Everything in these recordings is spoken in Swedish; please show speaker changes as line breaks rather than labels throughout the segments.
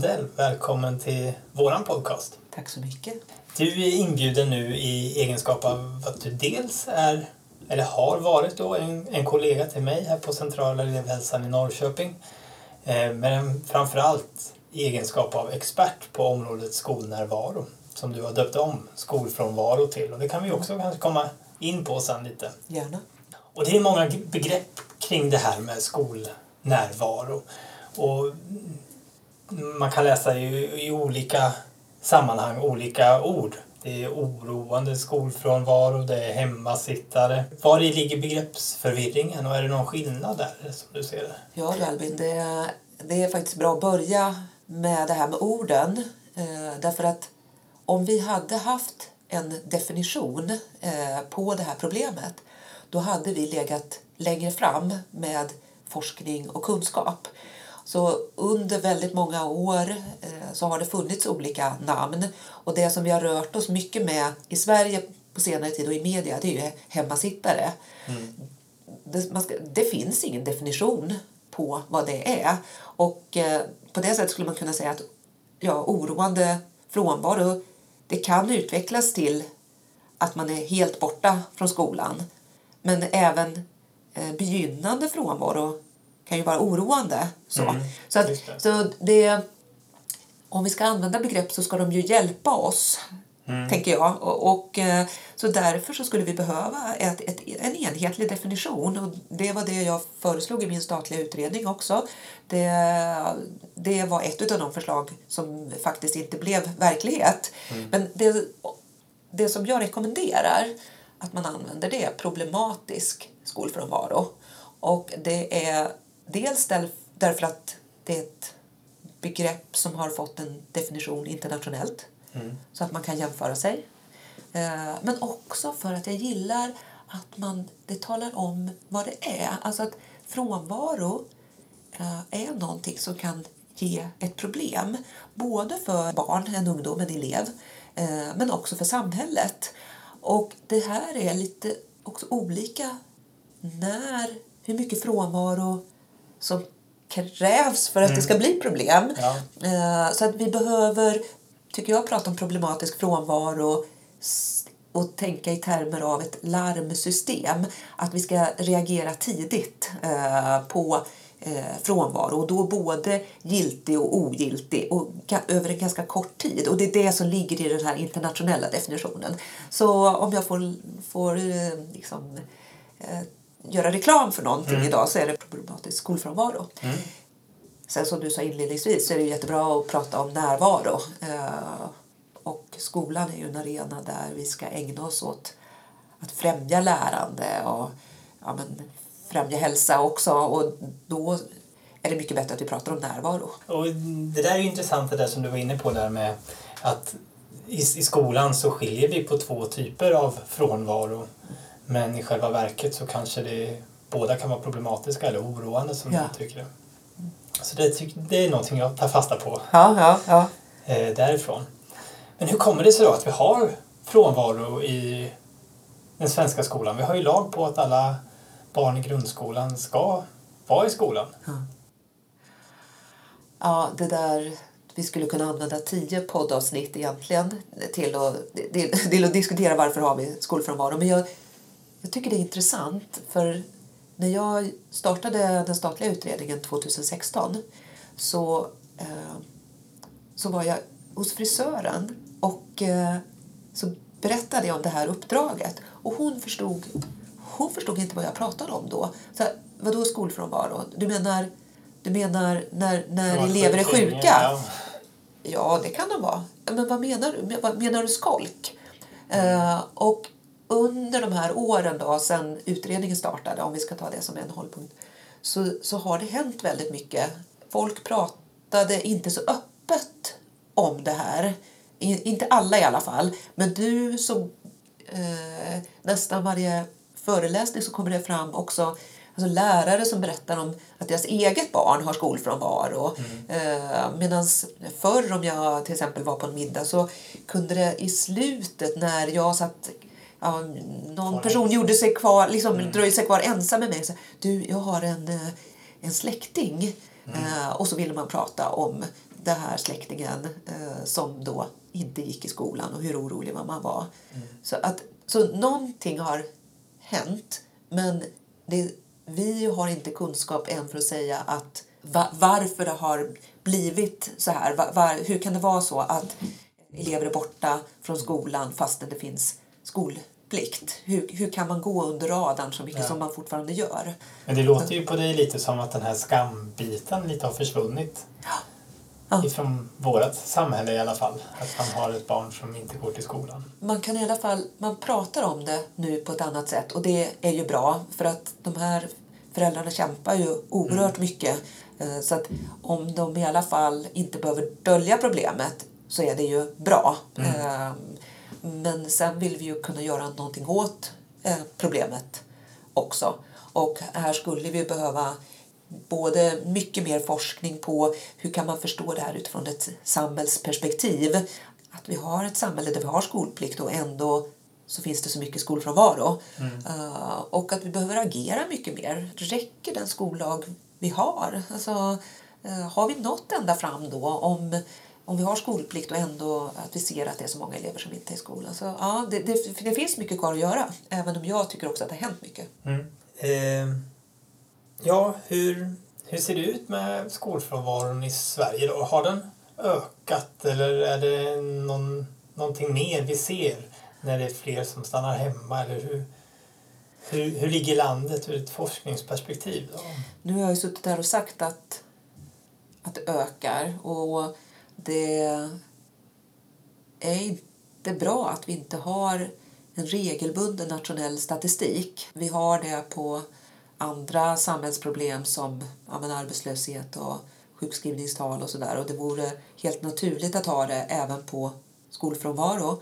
Sandell, välkommen till våran podcast.
Tack så mycket.
Du är inbjuden nu i egenskap av att du dels är, eller har varit då, en, en kollega till mig här på Centrala elevhälsan i Norrköping. Eh, men framförallt i egenskap av expert på området skolnärvaro som du har döpt om skolfrånvaro till. Och det kan vi också kanske komma in på sen lite.
Gärna.
Och det är många begrepp kring det här med skolnärvaro. Och man kan läsa i, i olika sammanhang olika ord. Det är oroande skolfrånvaro, det är hemmasittare. Var ligger begreppsförvirringen och är det någon skillnad där som du ser det?
Ja du Albin, det är, det är faktiskt bra att börja med det här med orden. Eh, därför att om vi hade haft en definition eh, på det här problemet då hade vi legat längre fram med forskning och kunskap. Så under väldigt många år eh, så har det funnits olika namn och det som vi har rört oss mycket med i Sverige på senare tid och i media det är ju hemmasittare. Mm. Det, ska, det, finns ingen definition på vad det är och eh, på det sättet skulle man kunna säga att ja, oroande frånvaro det kan utvecklas till att man är helt borta från skolan men även eh, begynnande frånvaro kan ju vara oroande. Så, mm, så, att, det. så det, om vi ska använda begrepp så ska de ju hjälpa oss, mm. tänker jag. Och, och, eh, så därför så skulle vi behöva ett, ett, en enhetlig definition. Och det var det jag föreslog i min statliga utredning också. Det, det var ett av de förslag som faktiskt inte blev verklighet. Mm. Men det, det som jag rekommenderar att man använder det är problematisk skolfrånvaro. Och det är dels därför att det är ett begrepp som har fått en definition internationellt mm. så att man kan jämföra sig. Eh, men också för att jag gillar att man, det talar om vad det är. Alltså att frånvaro eh, är någonting som kan ge ett problem. Både för barn, en ungdom, en elev, eh, men också för samhället. Och det här är lite också olika när, hur mycket frånvaro som krävs för att mm. det ska bli problem. Ja. Eh, så att vi behöver, tycker jag, prata om problematisk frånvaro och tänka i termer av ett larmsystem. Att vi ska reagera tidigt eh, på eh, frånvaro och då både giltig och ogiltig och över en ganska kort tid. Och det är det som ligger i den här internationella definitionen. Så om jag får, får liksom, göra reklam för någonting mm. idag så är det problematisk skolfrånvaro. Mm. Sen som du sa inledningsvis så är det jättebra att prata om närvaro. Eh, och skolan är ju en arena där vi ska ägna oss åt att främja lärande och ja, men, främja hälsa också. Och då är det mycket bättre att vi pratar om närvaro.
Och det där är intressant det där som du var inne på där med att i, i skolan så skiljer vi på två typer av frånvaro. Men i själva verket så kanske det båda kan vara problematiska eller oroande som ja. du tycker det. Så det, det är någonting jag tar fasta på
ja, ja, ja.
Eh, därifrån. Men hur kommer det sig då att vi har frånvaro i den svenska skolan? Vi har ju lag på att alla barn i grundskolan ska vara i skolan.
Ja, ja det där vi skulle kunna använda tio poddavsnitt egentligen till att, till, till att diskutera varför har vi skolfrånvaro. Men jag, jag tycker det är intressant för när jag startade den statliga utredningen 2016 så, eh, så var jag hos frisören och eh, så berättade jag om det här uppdraget och hon förstod, hon förstod inte vad jag pratade om då. Så, vadå skolfrånvaro? Du menar, du menar när, när elever är sjuka? Ja. ja, det kan de vara. Men vad menar du? Menar du skolk? Eh, och under de här åren då, sen utredningen startade, om vi ska ta det som en hållpunkt, så, så har det hänt väldigt mycket. Folk pratade inte så öppet om det här. I, inte alla i alla fall, men du som eh, nästan varje föreläsning så kommer det fram också alltså lärare som berättar om att deras eget barn har skolfrånvaro. Mm. Eh, Medan förr om jag till exempel var på en middag så kunde det i slutet när jag satt ja, någon person gjorde sig kvar, liksom, mm. dröjde sig kvar ensam med mig. Så, du, jag har en, eh, en släkting. Mm. Uh, och så ville man prata om den här släktingen eh, som då inte gick i skolan och hur orolig man var. Mm. Så, att, så någonting har hänt men det, vi har inte kunskap än för att säga att va, varför det har blivit så här. Va, va, hur kan det vara så att elever är borta från skolan fastän det finns skolplikt? Hur, hur kan man gå under radarn så mycket ja. som man fortfarande gör?
Men det låter ju på dig lite som att den här skambiten lite har försvunnit. Ja. Ja. Ifrån vårt samhälle i alla fall. Att man har ett barn som inte går till skolan.
Man kan i alla fall, man pratar om det nu på ett annat sätt och det är ju bra för att de här föräldrarna kämpar ju oerhört mm. mycket. Eh, så att om de i alla fall inte behöver dölja problemet så är det ju bra. Mm. Men sen vill vi ju kunna göra någonting åt eh, problemet också. Och här skulle vi behöva både mycket mer forskning på hur kan man förstå det här utifrån ett samhällsperspektiv. Att vi har ett samhälle där vi har skolplikt och ändå så finns det så mycket skolfrånvaro. Mm. Uh, och att vi behöver agera mycket mer. Räcker den skollag vi har? Alltså, uh, har vi nått ända fram då om, om vi har skolplikt och ändå att vi ser att det är så många elever som inte är i skolan? Så, ja, det, det, det finns mycket kvar att göra, även om jag tycker också att det har hänt mycket.
Mm. Eh, ja, hur, hur ser det ut med skolfrånvaron i Sverige då? Har den ökat eller är det någon, någonting mer vi ser? när det är fler som stannar hemma? Eller hur, hur, hur ligger landet ur ett forskningsperspektiv? Då?
Nu har jag suttit där och sagt att, att det ökar och det är inte bra att vi inte har en regelbunden nationell statistik. Vi har det på andra samhällsproblem som ja, arbetslöshet och sjukskrivningstal och sådär och det vore helt naturligt att ha det även på skolfrånvaro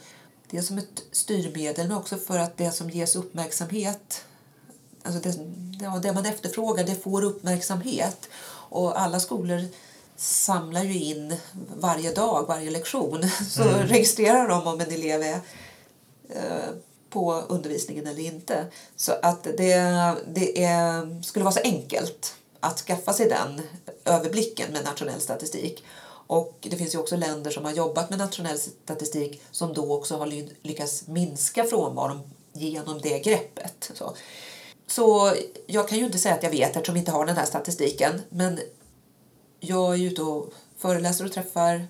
det är som ett styrmedel men också för att det som ges uppmärksamhet, alltså det, ja, det man efterfrågar, det får uppmärksamhet. Och alla skolor samlar ju in varje dag, varje lektion, så mm. registrerar de om en elev är eh, på undervisningen eller inte. Så att det, det är, skulle vara så enkelt att skaffa sig den överblicken med nationell statistik. Och det finns ju också länder som har jobbat med nationell statistik som då också har lyckats minska frånvaron genom det greppet. Så. Så jag kan ju inte säga att jag vet eftersom vi inte har den här statistiken. Men jag är ute och föreläser och träffar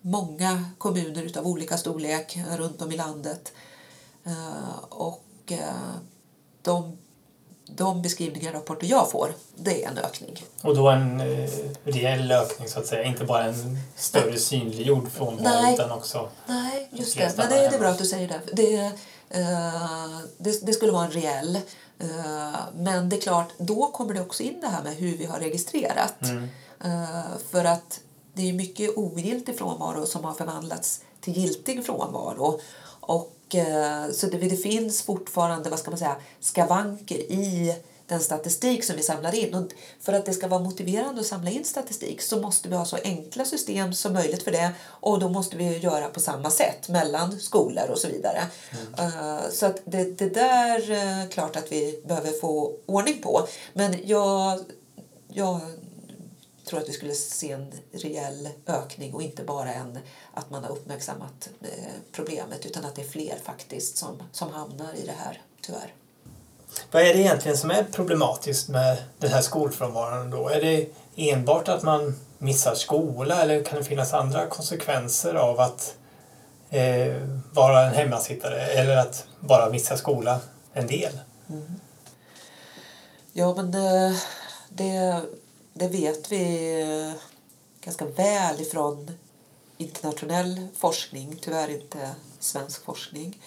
många kommuner av olika storlek runt om i landet. Eh, och eh, de de beskrivningar och rapporter jag får, det är en ökning.
Och då en eh, reell ökning så att säga, inte bara en större synliggjord frånvaro utan också...
Nej, just det. Men det är, det är bra att du säger det. Det, eh, det, det skulle vara en reell. Eh, men det är klart, då kommer det också in det här med hur vi har registrerat. Mm. Eh, för att det är mycket ogiltig frånvaro som har förvandlats till giltig frånvaro. Och Eh, så det, det finns fortfarande vad ska man säga, skavanker i den statistik som vi samlar in. Och för att det ska vara motiverande att samla in statistik så måste vi ha så enkla system som möjligt för det och då måste vi göra på samma sätt mellan skolor och så vidare. Mm. Uh, så att det, det där är klart att vi behöver få ordning på. Men jag, jag tror att vi skulle se en rejäl ökning och inte bara en att man har uppmärksammat eh, problemet utan att det är fler faktiskt som, som hamnar i det här, tyvärr.
Vad är det egentligen som är problematiskt med den här skolfrånvaron då? Är det enbart att man missar skola eller kan det finnas andra konsekvenser av att eh, vara en hemmasittare eller att bara missa skola en del? Mm.
Ja, men det, det, det vet vi eh, ganska väl ifrån internationell forskning, tyvärr inte svensk forskning,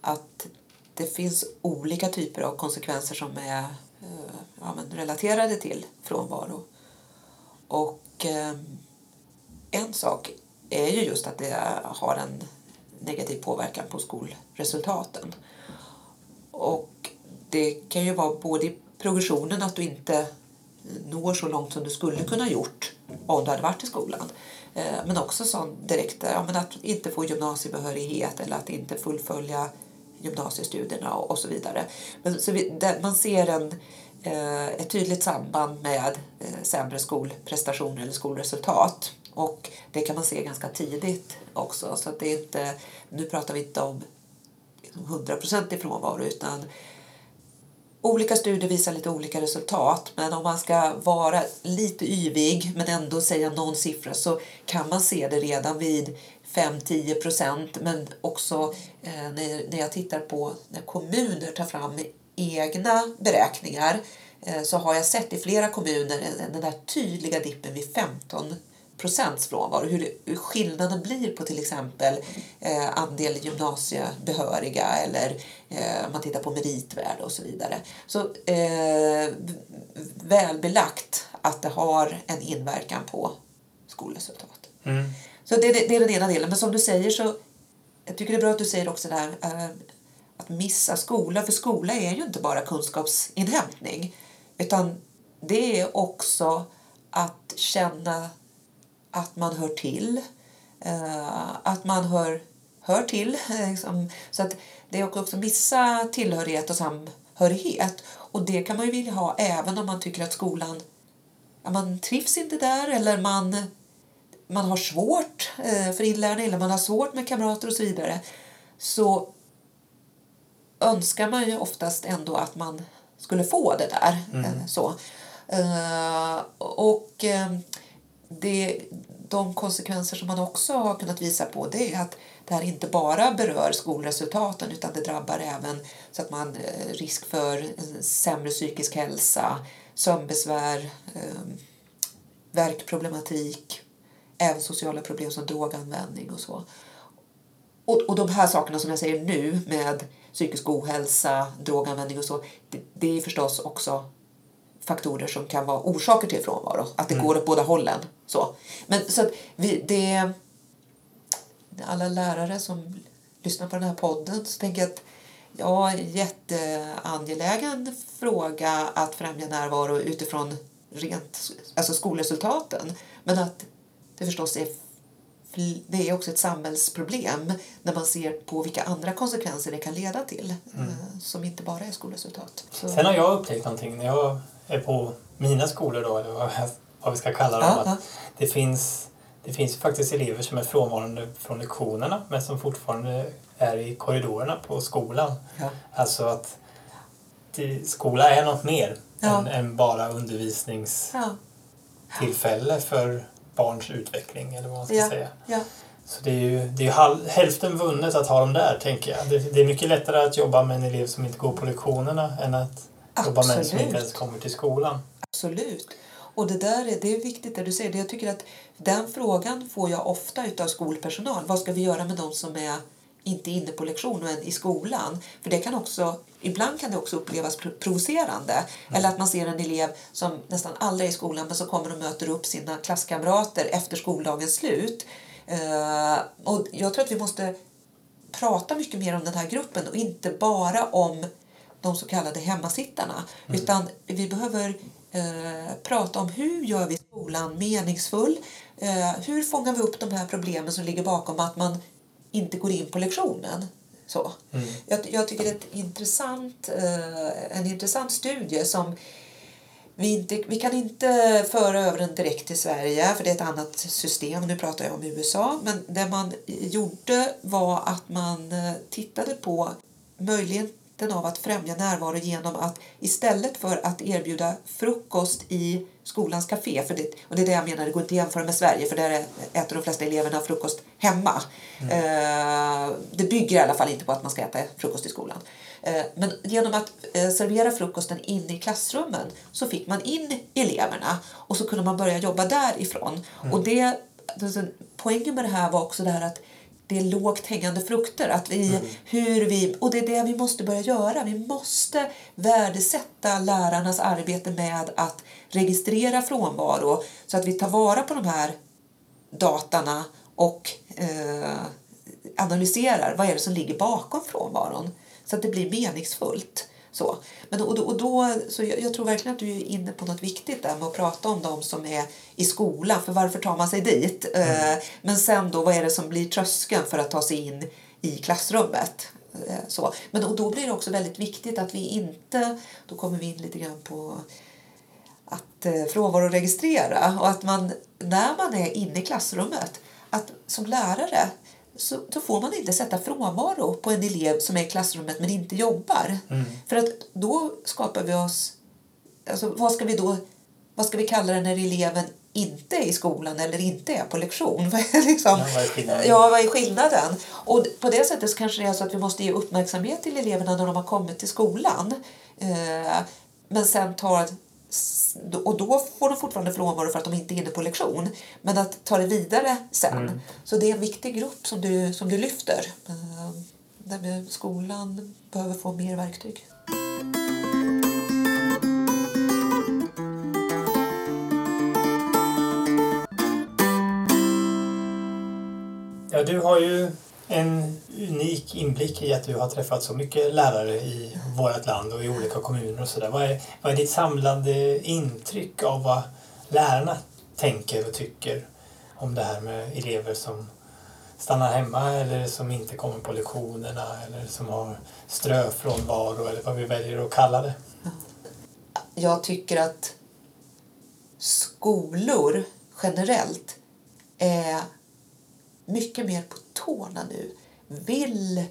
att det finns olika typer av konsekvenser som är eh, ja, relaterade till frånvaro. Och eh, en sak är ju just att det har en negativ påverkan på skolresultaten. Och det kan ju vara både i progressionen att du inte når så långt som du skulle kunna gjort om du hade varit i skolan. Eh, men också sån direkt, eh, ja, men att inte få gymnasiebehörighet eller att inte fullfölja gymnasiestudierna och, och så vidare. Men, så vi, där, man ser en, eh, ett tydligt samband med eh, sämre skolprestationer eller skolresultat. Och det kan man se ganska tidigt också. Så att det är inte, nu pratar vi inte om 100% frånvaro utan olika studier visar lite olika resultat men om man ska vara lite yvig men ändå säga någon siffra så kan man se det redan vid 5-10 procent. Men också eh, när, jag tittar på när kommuner tar fram egna beräkningar eh, så har jag sett i flera kommuner den där tydliga dippen vid 15 procents frånvaro. Hur, hur skillnaden blir på till exempel eh, andel gymnasiebehöriga eller eh, man tittar på meritvärde och så vidare. Så eh, välbelagt att det har en inverkan på skolresultat.
Mm.
Så det, det, det, är den ena delen. Men som du säger så jag tycker det är bra att du säger också där eh, att missa skola. För skola är ju inte bara kunskapsinhämtning utan det är också att känna att man hör till. Eh, att man hör, hör till. Liksom. Så att det är också missa tillhörighet och samhörighet. Och det kan man ju vilja ha även om man tycker att skolan ja, man trivs inte där eller man, man har svårt eh, för inlärning eller man har svårt med kamrater och så vidare. Så önskar man ju oftast ändå att man skulle få det där.
Mm.
Eh, så. Och det, de konsekvenser som man också har kunnat visa på det är att det här inte bara berör skolresultaten utan det drabbar även så att man eh, risk för eh, sämre psykisk hälsa, sömnbesvär, eh, värkproblematik, även sociala problem som droganvändning och så. Och, och de här sakerna som jag säger nu med psykisk ohälsa, droganvändning och så, det, det är förstås också faktorer som kan vara orsaker till frånvaro. Att det mm. går åt båda hållen. Så. Men så att vi, det, alla lärare som lyssnar på den här podden så tänker jag att ja, jätteangelägen fråga att främja närvaro utifrån rent alltså skolresultaten. Men att det förstås är det är också ett samhällsproblem när man ser på vilka andra konsekvenser det kan leda till mm. Eh, som inte bara är skolresultat.
Så. Sen har jag upptäckt någonting när jag på mina skolor då, eller vad vi ska kalla dem. Ja, att Det finns det finns faktiskt elever som är frånvarande från lektionerna men som fortfarande är i korridorerna på skolan. Ja. Alltså att det, skola är något mer ja. än, än, bara undervisningstillfälle för barns utveckling eller vad man ska säga. Så det är ju det är halv, hälften vunnet att ha dem där, tänker jag. Det, det, är mycket lättare att jobba med en elev som inte går på lektionerna än att Absolut. jobba med en som inte ens kommer till skolan.
Absolut. Och det där är, det är viktigt det du säger. Jag tycker att den frågan får jag ofta utav skolpersonal. Vad ska vi göra med de som är inte inne på lektion men i skolan? För det kan också, ibland kan det också upplevas provocerande. Mm. Eller att man ser en elev som nästan aldrig är i skolan men så kommer och möter upp sina klasskamrater efter skoldagens slut. Uh, och jag tror att vi måste prata mycket mer om den här gruppen och inte bara om de så kallade hemmasittarna. Mm. Utan vi behöver eh, prata om hur gör vi skolan meningsfull? Eh, hur fångar vi upp de här problemen som ligger bakom att man inte går in på lektionen? Så. Mm. Jag, jag, tycker det är intressant, eh, en intressant studie som vi, inte, vi kan inte föra över den direkt till Sverige för det är ett annat system. Nu pratar jag om USA. Men det man gjorde var att man eh, tittade på möjligen vikten av att främja närvaro genom att istället för att erbjuda frukost i skolans café, för det, och det är det jag menar, det går inte att jämföra med Sverige för där äter de flesta eleverna frukost hemma. Mm. Eh, det bygger i alla fall inte på att man ska äta frukost i skolan. Eh, men genom att eh, servera frukosten inne i klassrummen så fick man in eleverna och så kunde man börja jobba därifrån. Mm. Och det, poängen med det här var också det här att det är lågt hängande frukter. Att vi, mm. hur vi, och det är det vi måste börja göra. Vi måste värdesätta lärarnas arbete med att registrera frånvaro så att vi tar vara på de här datorna och eh, analyserar vad är det som ligger bakom frånvaron så att det blir meningsfullt. Så. Men, och och då, så jag, jag, tror verkligen att du är inne på något viktigt där med att prata om de som är i skolan. För varför tar man sig dit? Mm. Eh, men sen då, vad är det som blir tröskeln för att ta sig in i klassrummet? Eh, Så. Men och då blir det också väldigt viktigt att vi inte, då kommer vi in lite grann på att eh, frånvaro registrera och att man när man är inne i klassrummet, att som lärare så då får man inte sätta frånvaro på en elev som är i klassrummet men inte jobbar. För att då skapar vi oss, alltså vad ska vi då, vad ska vi kalla det när eleven inte är i skolan eller inte är på lektion? Liksom,
Ja, vad är skillnaden?
Ja, vad är skillnaden? Och på det sättet så kanske det är så att vi måste ge uppmärksamhet till eleverna när de har kommit till skolan. Eh, men sen tar och då får de fortfarande frånvaro för att de inte är inne på lektion. Men att ta det vidare sen. Så det är en viktig grupp som du, som du lyfter. Eh, Där skolan behöver få mer verktyg.
Ja, du har ju en unik inblick i att du har träffat så mycket lärare i vårt land och i olika kommuner och sådär. Vad är, vad är ditt samlade intryck av vad lärarna tänker och tycker om det här med elever som stannar hemma eller som inte kommer på lektionerna eller som har ströfrånvaro eller vad vi väljer att kalla det?
Jag tycker att skolor generellt är mycket mer på tårna nu. Vill,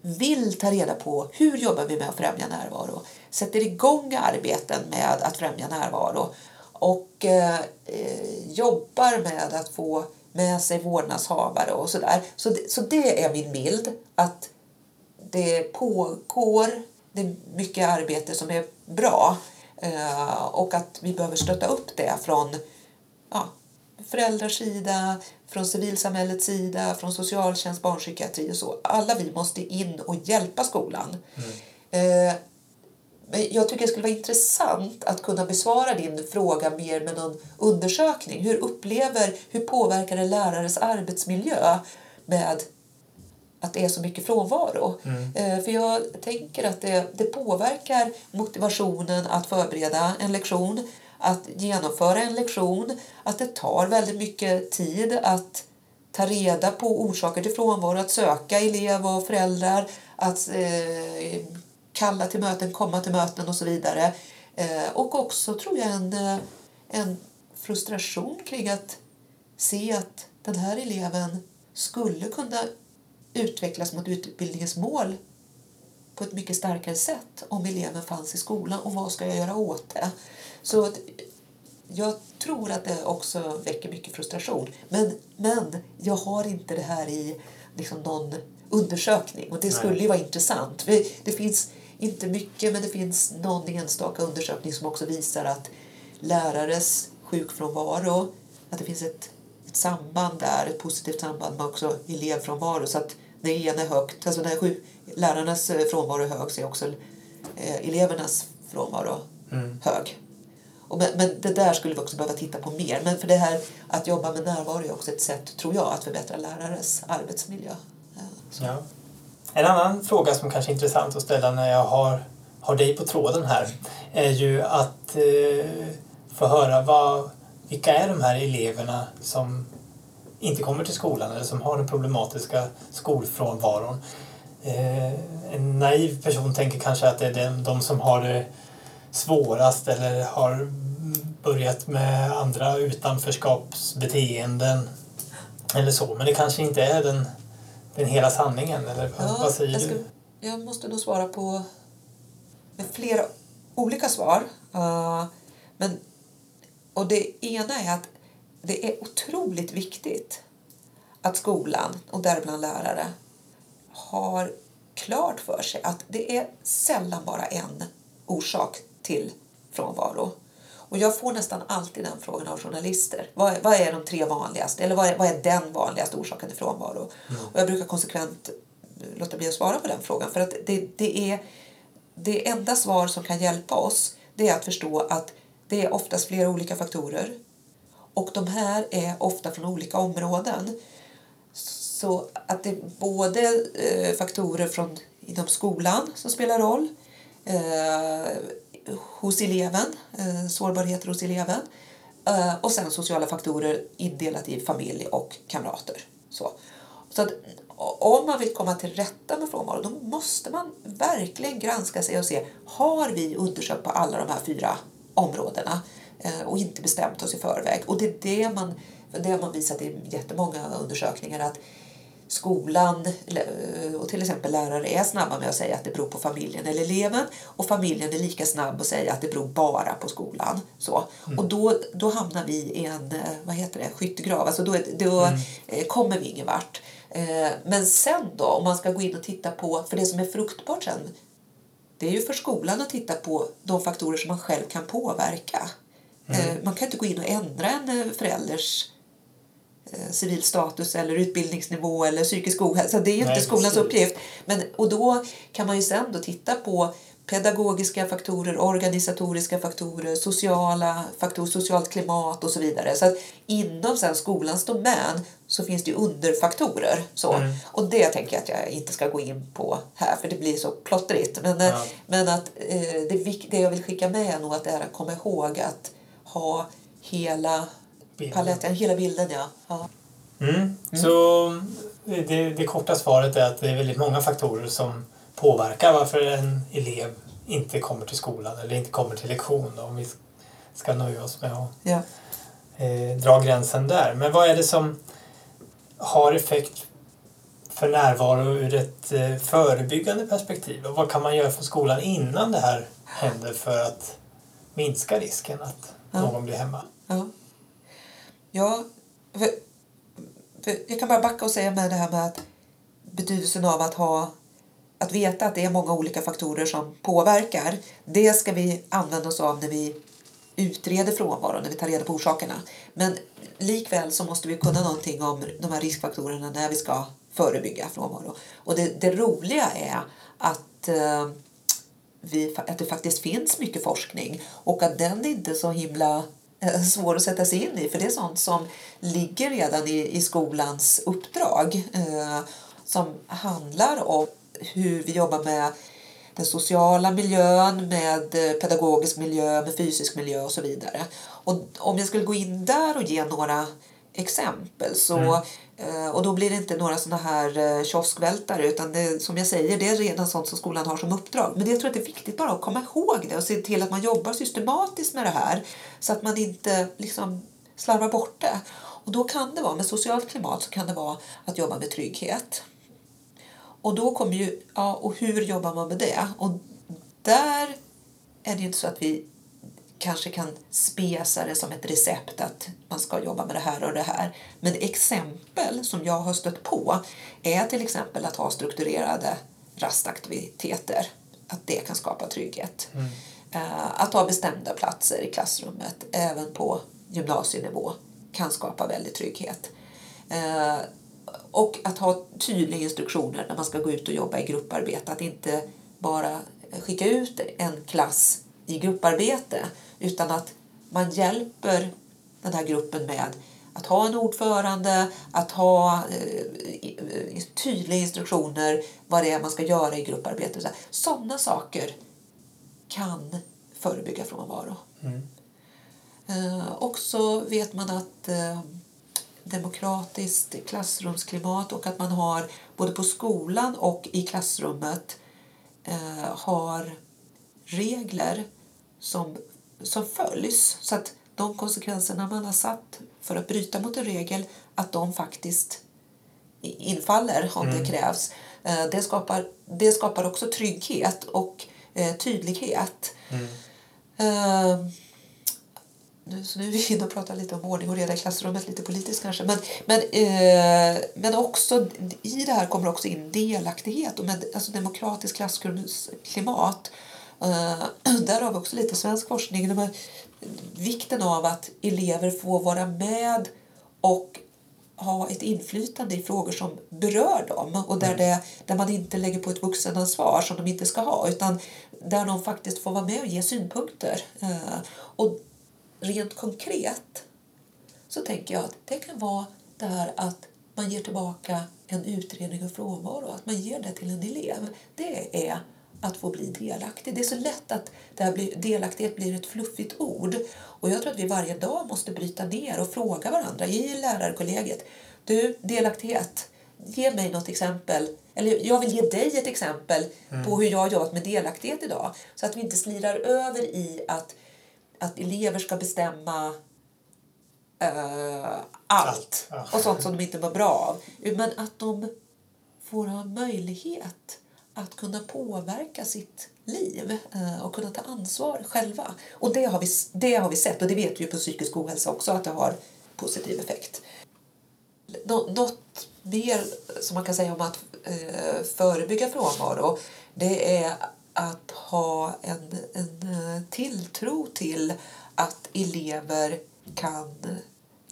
vill ta reda på hur jobbar vi med att främja närvaro. Sätter igång arbeten med att främja närvaro. Och eh, jobbar med att få med sig vårdnadshavare och sådär. Så det, så det är min bild. Att det pågår det är mycket arbete som är bra. Eh, och att vi behöver stötta upp det från ja, föräldrars sida, från civilsamhällets sida, från socialtjänst, barnpsykiatri och så. Alla vi måste in och hjälpa skolan. Eh, men jag tycker det skulle vara intressant att kunna besvara din fråga mer med någon undersökning. Hur upplever, hur påverkar det lärares arbetsmiljö med att det är så mycket frånvaro? Eh, För jag tänker att det, det påverkar motivationen att förbereda en lektion, att genomföra en lektion, att det tar väldigt mycket tid att ta reda på orsaker till frånvaro, att söka elev och föräldrar, att eh, kalla till möten, komma till möten och så vidare. Eh, och också tror jag en, eh, en frustration kring att se att den här eleven skulle kunna utvecklas mot utbildningens mål på ett mycket starkare sätt om eleven fanns i skolan och vad ska jag göra åt det? Så jag tror att det också väcker mycket frustration. Men, men jag har inte det här i liksom någon undersökning och det skulle ju vara intressant. Det finns inte mycket men det finns någon enstaka undersökning som också visar att lärares sjukfrånvaro, att det finns ett, ett samband där, ett positivt samband med också elevfrånvaro. Så att när en är högt, alltså när sjuk, lärarnas eh, frånvaro är hög så är också eh, elevernas frånvaro hög. Och men, men det där skulle vi också behöva titta på mer. Men för det här att jobba med närvaro är också ett sätt, tror jag, att förbättra lärares arbetsmiljö.
Ja. En annan fråga som kanske är intressant att ställa när jag har, har dig på tråden här är ju att eh, få höra vad, vilka är de här eleverna som inte kommer till skolan eller som har den problematiska skolfrånvaron. Eh, en naiv person tänker kanske att det är de, som har det svårast eller har börjat med andra utanförskapsbeteenden eller så. Men det kanske inte är den, den hela sanningen, eller vad, vad säger
jag, ska,
du?
jag måste nog svara på flera olika svar. Uh, men, och det ena är att det är otroligt viktigt att skolan, och däribland lärare, har klart för sig att det är sällan bara en orsak till frånvaro. Och jag får nästan alltid den frågan av journalister. Vad är, vad är de tre vanligaste? Eller vad är, vad är den vanligaste orsaken till frånvaro? Och jag brukar konsekvent låta bli att svara på den frågan. För att det, det är det enda svar som kan hjälpa oss det är att förstå att det är oftast flera olika faktorer. Och de här är ofta från olika områden. Så att det är både eh, faktorer från inom skolan som spelar roll, eh, hos eleven, eh, sårbarheter hos eleven eh, och sen sociala faktorer indelat i familj och kamrater. Så, så att om man vill komma till rätta med frånvaro då måste man verkligen granska sig och se har vi undersökt på alla de här fyra områdena och inte bestämt oss i förväg. Och det är det man, det har man visat i jättemånga undersökningar att skolan och till exempel lärare är snabba med att säga att det beror på familjen eller eleven och familjen är lika snabb att säga att det beror bara på skolan. Så. Mm. Och då, då hamnar vi i en vad heter det, skyttegrav, alltså då, då mm. kommer vi ingen vart. Men sen då, om man ska gå in och titta på, för det som är fruktbart sen, det är ju för skolan att titta på de faktorer som man själv kan påverka. Mm. Man kan inte gå in och ändra en förälders Eh, civil status eller utbildningsnivå eller psykisk ohälsa. Det är ju inte skolans precis. uppgift. Men, och då kan man ju sen då titta på pedagogiska faktorer, organisatoriska faktorer, sociala faktorer, socialt klimat och så vidare. Så att inom sen skolans domän så finns det underfaktorer. Så. Mm. Och det tänker jag att jag inte ska gå in på här för det blir så plottrigt. Men, ja. men att eh, det, det jag vill skicka med är nog att det är att komma ihåg att ha hela paletten, hela bilden ja. ja.
Mm. Mm. Så det, det korta svaret är att det är väldigt många faktorer som påverkar varför en elev inte kommer till skolan eller inte kommer till lektion då, om vi ska nöja oss med att ja. eh, dra gränsen där. Men vad är det som har effekt för närvaro ur ett eh, förebyggande perspektiv? Och vad kan man göra för skolan innan det här händer för att minska risken att ja. någon blir hemma?
Ja. Ja, för, för jag kan bara backa och säga med det här med att betydelsen av att ha att veta att det är många olika faktorer som påverkar. Det ska vi använda oss av när vi utreder frånvaro, när vi tar reda på orsakerna. Men likväl så måste vi kunna någonting om de här riskfaktorerna när vi ska förebygga frånvaro. Och det, det roliga är att, eh, vi, att det faktiskt finns mycket forskning och att den inte är så himla eh, svår att sätta sig in i för det är sånt som ligger redan i, i skolans uppdrag eh, som handlar om hur vi jobbar med den sociala miljön, med eh, pedagogisk miljö, med fysisk miljö och så vidare. Och om jag skulle gå in där och ge några exempel så mm. Eh, och då blir det inte några sådana här eh, kioskvältare utan det, som jag säger, det är redan sånt som skolan har som uppdrag. Men jag tror att det är viktigt bara att komma ihåg det och se till att man jobbar systematiskt med det här så att man inte liksom slarvar bort det. Och då kan det vara, med socialt klimat så kan det vara att jobba med trygghet. Och då kommer ju, ja, och hur jobbar man med det? Och där är det ju inte så att vi kanske kan spesa det som ett recept att man ska jobba med det här och det här. Men exempel som jag har stött på är till exempel att ha strukturerade rastaktiviteter. Att det kan skapa trygghet. Mm. Eh, att ha bestämda platser i klassrummet även på gymnasienivå kan skapa väldigt trygghet. Eh, och att ha tydliga instruktioner när man ska gå ut och jobba i grupparbete. Att inte bara skicka ut en klass i grupparbete utan att man hjälper den här gruppen med att ha en ordförande, att ha eh, tydliga instruktioner vad det är man ska göra i grupparbete. Sådana saker kan förebygga frånvaro. Mm. Eh, också vet man att eh, demokratiskt klassrumsklimat och att man har både på skolan och i klassrummet eh, har regler som som följs. Så att de konsekvenserna man har satt för att bryta mot en regel, att de faktiskt infaller om mm. det krävs. Eh, det skapar, det skapar också trygghet och eh, tydlighet. Mm. Uh, nu, så nu är vi inne och pratar lite om ordning och reda i klassrummet, lite politiskt kanske. Men, men, eh, men också, i det här kommer också in delaktighet och med, alltså demokratiskt klassklimat Uh, där har vi också lite svensk forskning. De här, vikten av att elever får vara med och ha ett inflytande i frågor som berör dem och där, mm. det, där man inte lägger på ett vuxenansvar som de inte ska ha utan där de faktiskt får vara med och ge synpunkter. Uh, och rent konkret så tänker jag att det kan vara det här att man ger tillbaka en utredning av frånvaro, att man ger det till en elev. Det är att få bli delaktig. Det är så lätt att det här blir, delaktighet blir ett fluffigt ord. Och jag tror att vi varje dag måste bryta ner och fråga varandra i lärarkollegiet. Du, delaktighet. ge mig något exempel, eller jag vill ge dig ett exempel
Mm.
på hur jag har jobbat med delaktighet idag. Så att vi inte slirar över i att, att elever ska bestämma eh, allt och sånt som de inte mår bra av. Men att de får ha möjlighet att kunna påverka sitt liv eh, och kunna ta ansvar själva. Och det har, vi, det har vi sett och det vet vi ju på psykisk ohälsa också att det har positiv effekt. Nå- Något mer som man kan säga om att eh, förebygga frånvaro det är att ha en, en eh, tilltro till att elever kan,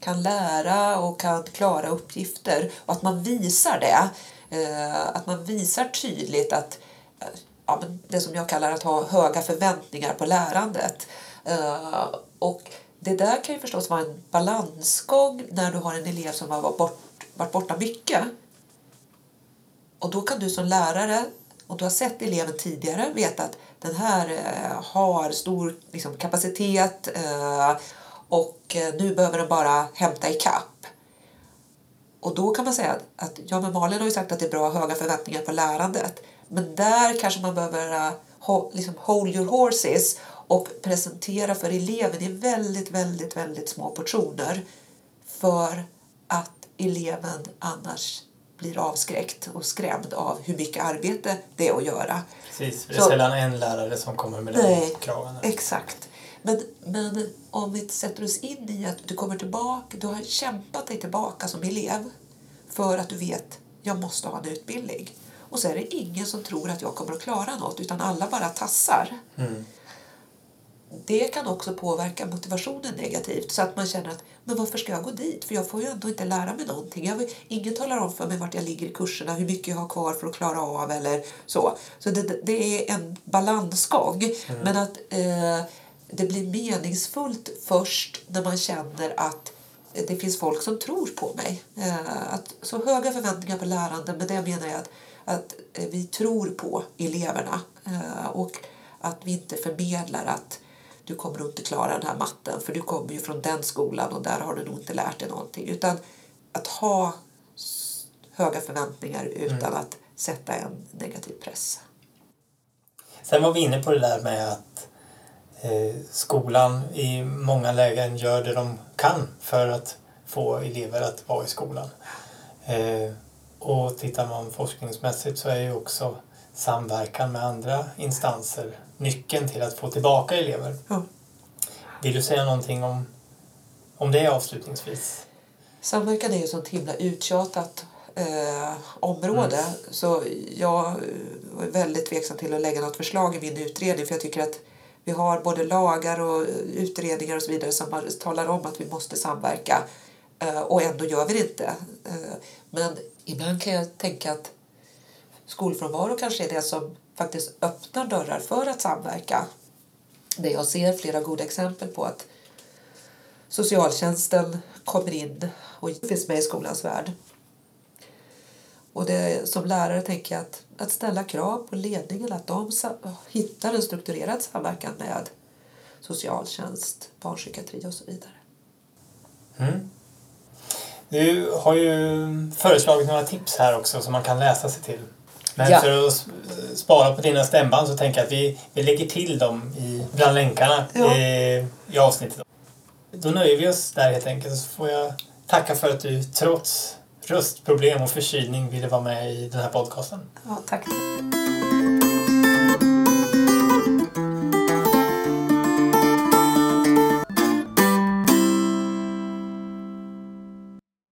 kan lära och kan klara uppgifter och att man visar det. Eh, att man visar tydligt att eh, ja, men det som jag kallar att ha höga förväntningar på lärandet. Eh, och det där kan ju förstås vara en balansgång när du har en elev som har varit, bort, varit borta mycket. Och då kan du som lärare, och du har sett eleven tidigare, veta att den här har stor liksom, kapacitet eh, och eh, nu behöver den bara hämta ikapp. Och då kan man säga att, ja, men Malin har ju sagt att det är bra höga förväntningar på lärandet. Men där kanske man behöver ho, liksom hold your horses och presentera för eleven i väldigt, väldigt, väldigt små portioner för att eleven annars blir avskräckt och skrämd av hur mycket arbete det är att göra.
Precis, det är
Så-
sällan en lärare som kommer med
Nej,
de kraven.
Exakt. Men, men om vi sätter oss in i att du kommer tillbaka, du har kämpat dig tillbaka som elev för att du vet jag måste ha en utbildning. Och så är det ingen som tror att jag kommer att klara något utan alla bara tassar.
Mm.
Det kan också påverka motivationen negativt så att man känner att men varför ska jag gå dit? För jag får ju ändå inte lära mig någonting. Jag, vill- ingen talar om för mig vart jag ligger i kurserna, hur mycket jag har kvar för att klara av eller så. Så det, det- är en balansgång. Men att eh, det blir meningsfullt först när man känner att det finns folk som tror på mig. Eh, att, så höga förväntningar på lärande, med det menar jag att, att eh, vi tror på eleverna eh, och att vi inte förmedlar att du kommer nog inte klara den här matten för du kommer ju från den skolan och där har du nog inte lärt dig någonting. Utan att ha höga förväntningar utan att sätta en negativ press.
Sen var vi inne på det där med att skolan i många lägen gör det de kan för att få elever att vara i skolan. Eh, och tittar man forskningsmässigt så är ju också samverkan med andra instanser nyckeln till att få tillbaka elever.
Ja.
Vill du säga någonting om, om det avslutningsvis?
Samverkan är ju ett sånt himla uttjatat eh, område så jag eh, var väldigt tveksam till att lägga något förslag i min utredning för jag tycker att vi har både lagar och utredningar och så vidare som talar om att vi måste samverka eh, och ändå gör vi det inte. Eh, men ibland kan jag tänka att skolfrånvaro kanske är det som faktiskt öppnar dörrar för att samverka. Det jag ser flera goda exempel på att socialtjänsten kommer in och finns med i skolans värld. Och det, som lärare tänker jag att, att ställa krav på ledningen att de hittar en strukturerad samverkan med socialtjänst, barnpsykiatri och så vidare.
Mm. Du har ju föreslagit några tips här också som man kan läsa sig till. Men
Ja.
för att spara på dina stämband så tänker jag att vi, vi lägger till dem i, bland länkarna
Ja.
i, i avsnittet. Då nöjer vi oss där helt enkelt. Så får jag tacka för att du trots röstproblem och förkylning ville vara med i den här podcasten.
Ja, tack.